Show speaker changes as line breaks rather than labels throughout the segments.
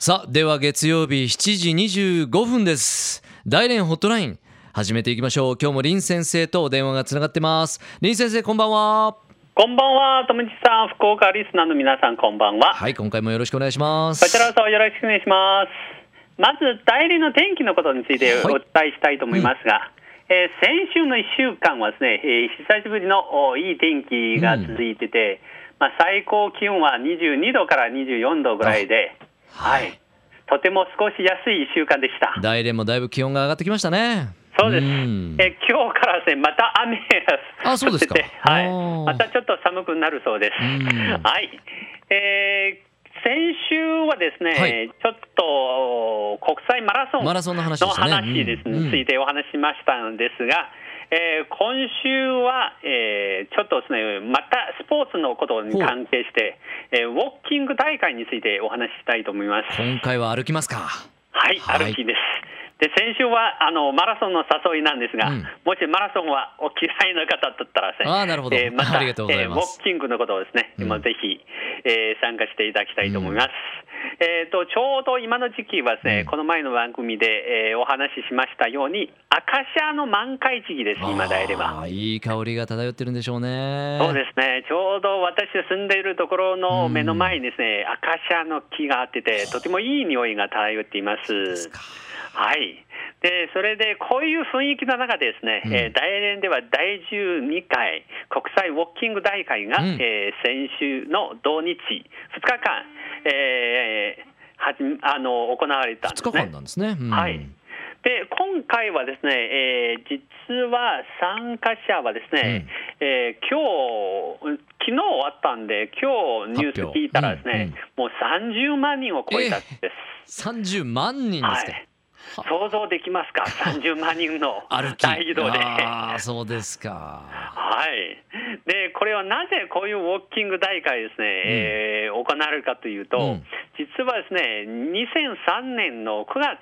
さあでは月曜日7時25分です。大連ホットライン始めていきましょう。今日も林先生と電話がつながってます。林先生こんばんは。
こんばんは、ともちさん、福岡リスナーの皆さん、こんばんは。
はい今回もよろしくお願いします。
こちらこそよろしくお願いします。まず、代理の天気のことについて
はい。
お伝えしたいと思いますが、えー先週の1週間はですね、えー久しぶりのおいい天気が続いてて、まあ、最高気温は22度から24度ぐらいで、はい、とても少し安い1週間でした。
大連もだいぶ気温が上がってきましたね。
そうです。
ん。
え今日からですね、また雨が
あそうですか。
降っててはい。またちょっと寒くなるそうです。
うん。
はい。えー先週はですね、
はい。
ちょっと国際マラソン
の話で
の
したね。
ついてお話ししましたんですが、えー今週は、えーちょっとですね、またスポーツのことに関係して、えーウォーキング大会についてお話ししたいと思います。
今回は歩きますか。
はい、
はい。
歩きです。で先週はあのマラソンの誘いなんですが、
うん。
もしマラソンはお嫌いな方だったらですね、
あーなるほど。
また
ありがとうございます。
えーウォーキングのことをですね、
うん。
今ぜひ、えー参加していただきたいと思います。えーとちょうど今の時期はですね、
うん
この前の番組で、えーお話ししましたようにアカシアの満開時期です。今であれば。
あーいい香りが漂ってるんでしょうね
そうですね、ちょうど私が住んでいるところの目の前にですね、アカシアの木があってて、とてもいい匂いが漂っています。はい。で、それでこういう雰囲気の中でですね、
うん
えー大連では第12回国際ウォーキング大会が、
うん
えー先週の土日2日間、えーはじあの行われたんです
2
ね。
日間なんですね、うん。
はい。で今回はですね、えー実は参加者はですね、えー今日昨日終わったんで、今日ニュース聞いたらですね、もう30万人を超えたんです。
30万人ですか、
はい想像できますか、30万人の大移動で。
ああそうですか。
はい、でこれはなぜこういうウォーキング大会ですね、えー行われるかというと、
うん。
実はですね2003年の9月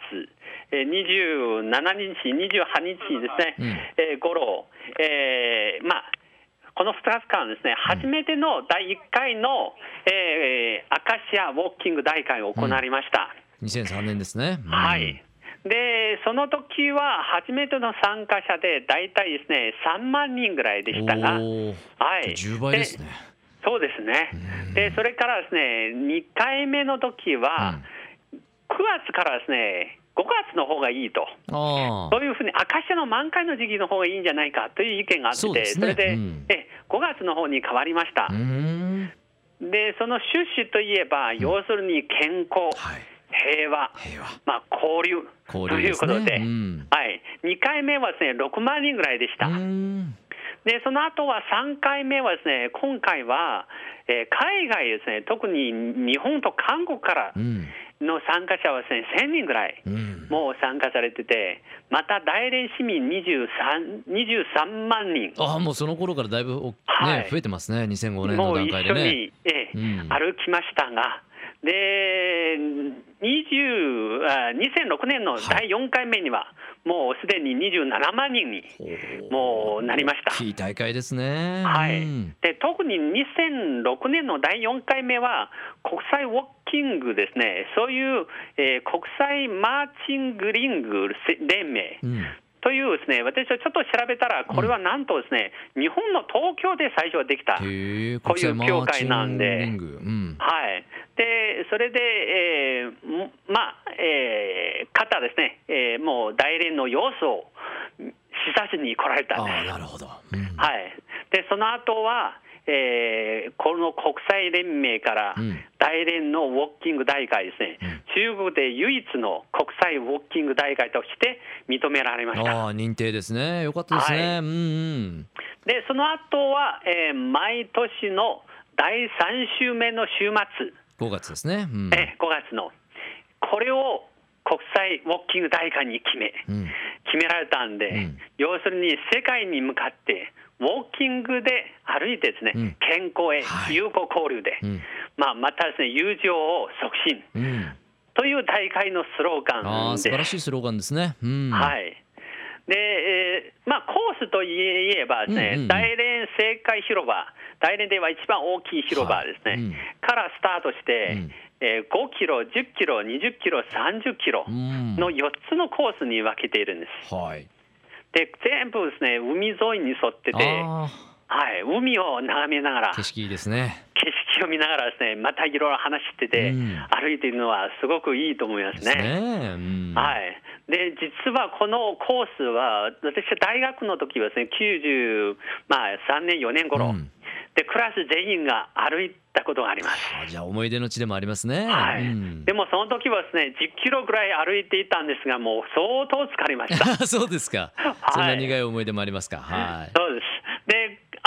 えー27日、28日ですね、
うん。
えー頃、えーまあ、この2日間ですね、初めての第1回の、えーアカシアウォーキング大会を行われました。
2003年ですね、うん。
はい。で、その時は初めての参加者で大体ですね、3万人ぐらいでしたが、はい。
10倍ですね。
そうですね。で、それからですね、2回目の時は、9月からですね、5月の方がいいと。
あ
そういうふうに、アカシアの満開の時期の方がいいんじゃないかという意見があって、
そね。
れで、
うん。
え5月の方に変わりました。で、その趣旨といえば、要するに健康、
はい
平和、
平和。
まあ、交流。
交
ということで、
うん。
はい、2回目はですね6万人ぐらいでした。
うん。
でその後は3回目はですね今回は、えー海外ですね特に日本と韓国から
うん。
の参加者はですね1000人ぐらい
うん。
もう参加されててまた大連市民 23, 23万人。
ああもうその頃からだいぶお、ね
はい。
増えてますね2005年の
もう一緒
段階でね
に、ええ
うん。
歩きましたがで20あ2006年の第4回目には、もうすでに27万人にもうなりました。
いい大会ですね。
はい。
うん。
で特に2006年の第4回目は国際ウォーキングですね、そういう、えー国際マーチングリング連盟。
うん
というですね、私はちょっと調べたら、これはなんとですね、日本の東京で最初できた。こういう協会なんで。
うん。
はい、でそれで、えーもまあ、えー方ですね、えーもう大連の様子を視察に来られた。んです。
なるほど。うん。
はい、でその後は、えーこの国際連盟から
うん。
大連のウォーキング大会ですね、中国で唯一の国際ウォーキング大会として認められました。
ああ認定ですね。よかったですね、
はい。
うんうん。
でその後は、えー毎年の第3週目の週末、
5月ですね。うん。
え5月の、これを国際ウォーキング大会に決め、
うん。
決められたんで、
うん。
要するに世界に向かって、ウォーキングで歩いてですね、
うん。
健康へ
はい。
友好交流で、
うん。
まあ、またですね、友情を促進。
うん。
という大会のスローガ
ああ素
ンです。
晴らしいスローガンですね。うん。
はい。でえーまあ、コースといえばですね、
うんうんうん。
大連政界広場、大連では一番大きい広場ですね、
はい。うん。
からスタートして、
うん。
えー5キロ、10キロ、20キロ、30キロ
うん。
の4つのコースに分けているんです。
はい。
で、全部ですね、海沿いに沿ってて、
あ
はい、海を眺めながら、
ー景色いいですね。
景色を見ながらですね、またいろいろ話してて、
うん。
歩いているのはすごくいいと思いますね。
ね。うん。
はい、で実はこのコースは、私は大学の時はですね、93、まあ、3年、4年頃、
うん。
でクラス全員が歩いたことがあります。
あじゃあ思い出の地でもありますね。
はい。
うん。
でもその時はですね、10キロぐらい歩いていたんですが、もう相当疲れました。
そうですか、
はい。
そんな苦い思い出もありますか。はい。
そうです。で、あ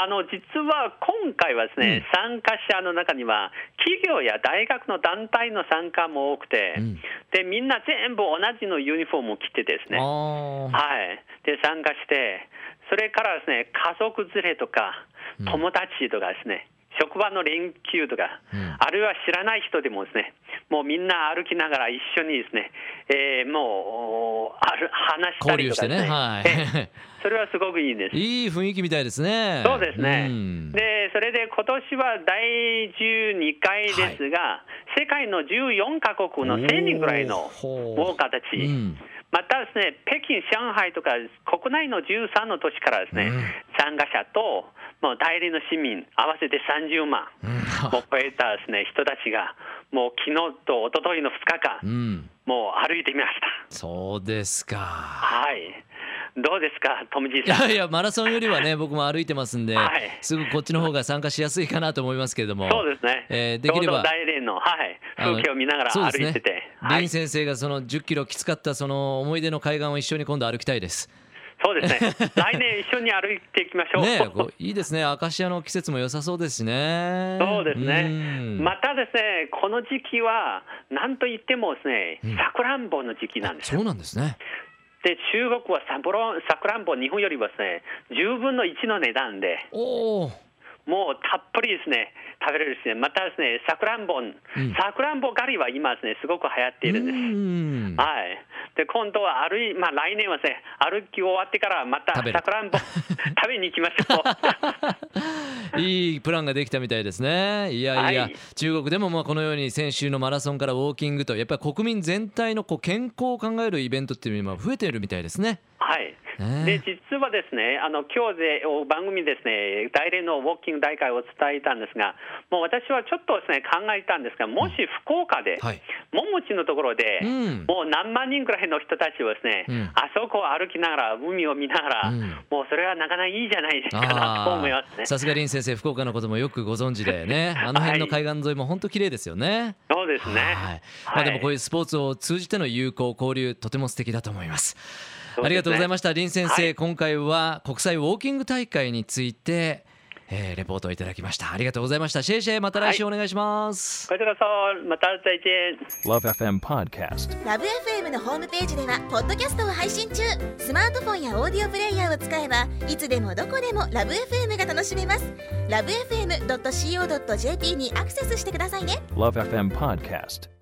の実は今回はですね、参加者の中には企業や大学の団体の参加も多くて、
うん。
でみんな全部同じのユニフォームを着てですね、はい、で参加して、それからですね家族連れとか
うん。
友達とかですね、職場の連休とか、
うん。
あるいは知らない人でもですね、もうみんな歩きながら一緒にですね、えーもうある話したりとかね、
交流してね。はい。
ええ。それはすごくいいです。
いい雰囲気みたいですね。
そうですね、
うん。
でそれで今年は第12回ですが、世界の14カ国の1000人ぐらいの
ほう
ウォーカーたち、
うん
またですね北京、上海とか国内の13の都市からですね、
うん。
参加者ともう代理の市民合わせて30万。
うん。
も超えたですね人たちがもう昨日と一昨日の2日間、
うん。
もう歩いてみました。
そうですか。
はいどうですか、トムジー
い
さん？
やいやマラソンよりはね僕も歩いてますんで、
はい
すぐこっちの方が参加しやすいかなと思いますけれども
そうですね、
えーできれば
大連の、はい、風景を見ながら歩いてて、はい
林、先生がその10キロきつかったその思い出の海岸を一緒に今度歩きたいです。
そうですね、来年一緒に歩いていきましょう。
ねいいですねアカシアの季節も良さそうですしね。
そうですね
うん
またですね、この時期は、なんといってもですね
うん、
さくらんぼの時期なんですよ。
そうなんですね。
で、中国はさぶろさくらんぼ、日本よりはですね、10分の1の値段で。もうたっぷりですね、食べれるですね、またですね、さくらんぼ、さくらんぼ狩りは今ですね、すごく流行っているんです。
うん。
はい、で今度は歩い、まあ、来年はですね、歩き終わってからまたさくらんぼ 食べに行きましょう。
いいプランができたみたいですね。いやいや、
はい
中国でもまあこのように先週のマラソンからウォーキングとやっぱり国民全体のこう健康を考えるイベントっていうのは今増えているみたいですね。
はい。
ね。
で実はですね、あの今日でお番組ですね、大連のウォーキング大会を伝えたんですが、もう私はちょっとですね考えたんですが、もし福岡で、
はい。
桃地のところで、
うん。
もう何万人くらいの人たちをですね、
うん。
あそこを歩きながら、海を見ながら、
うん。
もうそれはなかなかいいじゃないですかなと思いますね。
さすが林先生福岡のこともよくご存知でね。あの辺の海岸沿いも本当綺麗ですよね。
そうですね。
はい。まあ、でもこういうスポーツを通じての友好交流とても素敵だと思いま
す。ね。
ありがとうございました。林先生、
はい。
今回は国際ウォーキング大会について、えーレポートをいただきました。ありがとうございました。シェイシェイまた来週お願いします、
こちらこそ、また再见。
Love FM Podcast.
ラブ f m のホームページではポッドキャストを配信中。スマートフォンやオーディオプレイヤーを使えばいつでもどこでもラブ f m が楽しめます。ラブ FM.co.jp にアクセスしてくださいね。
Love FM Podcast.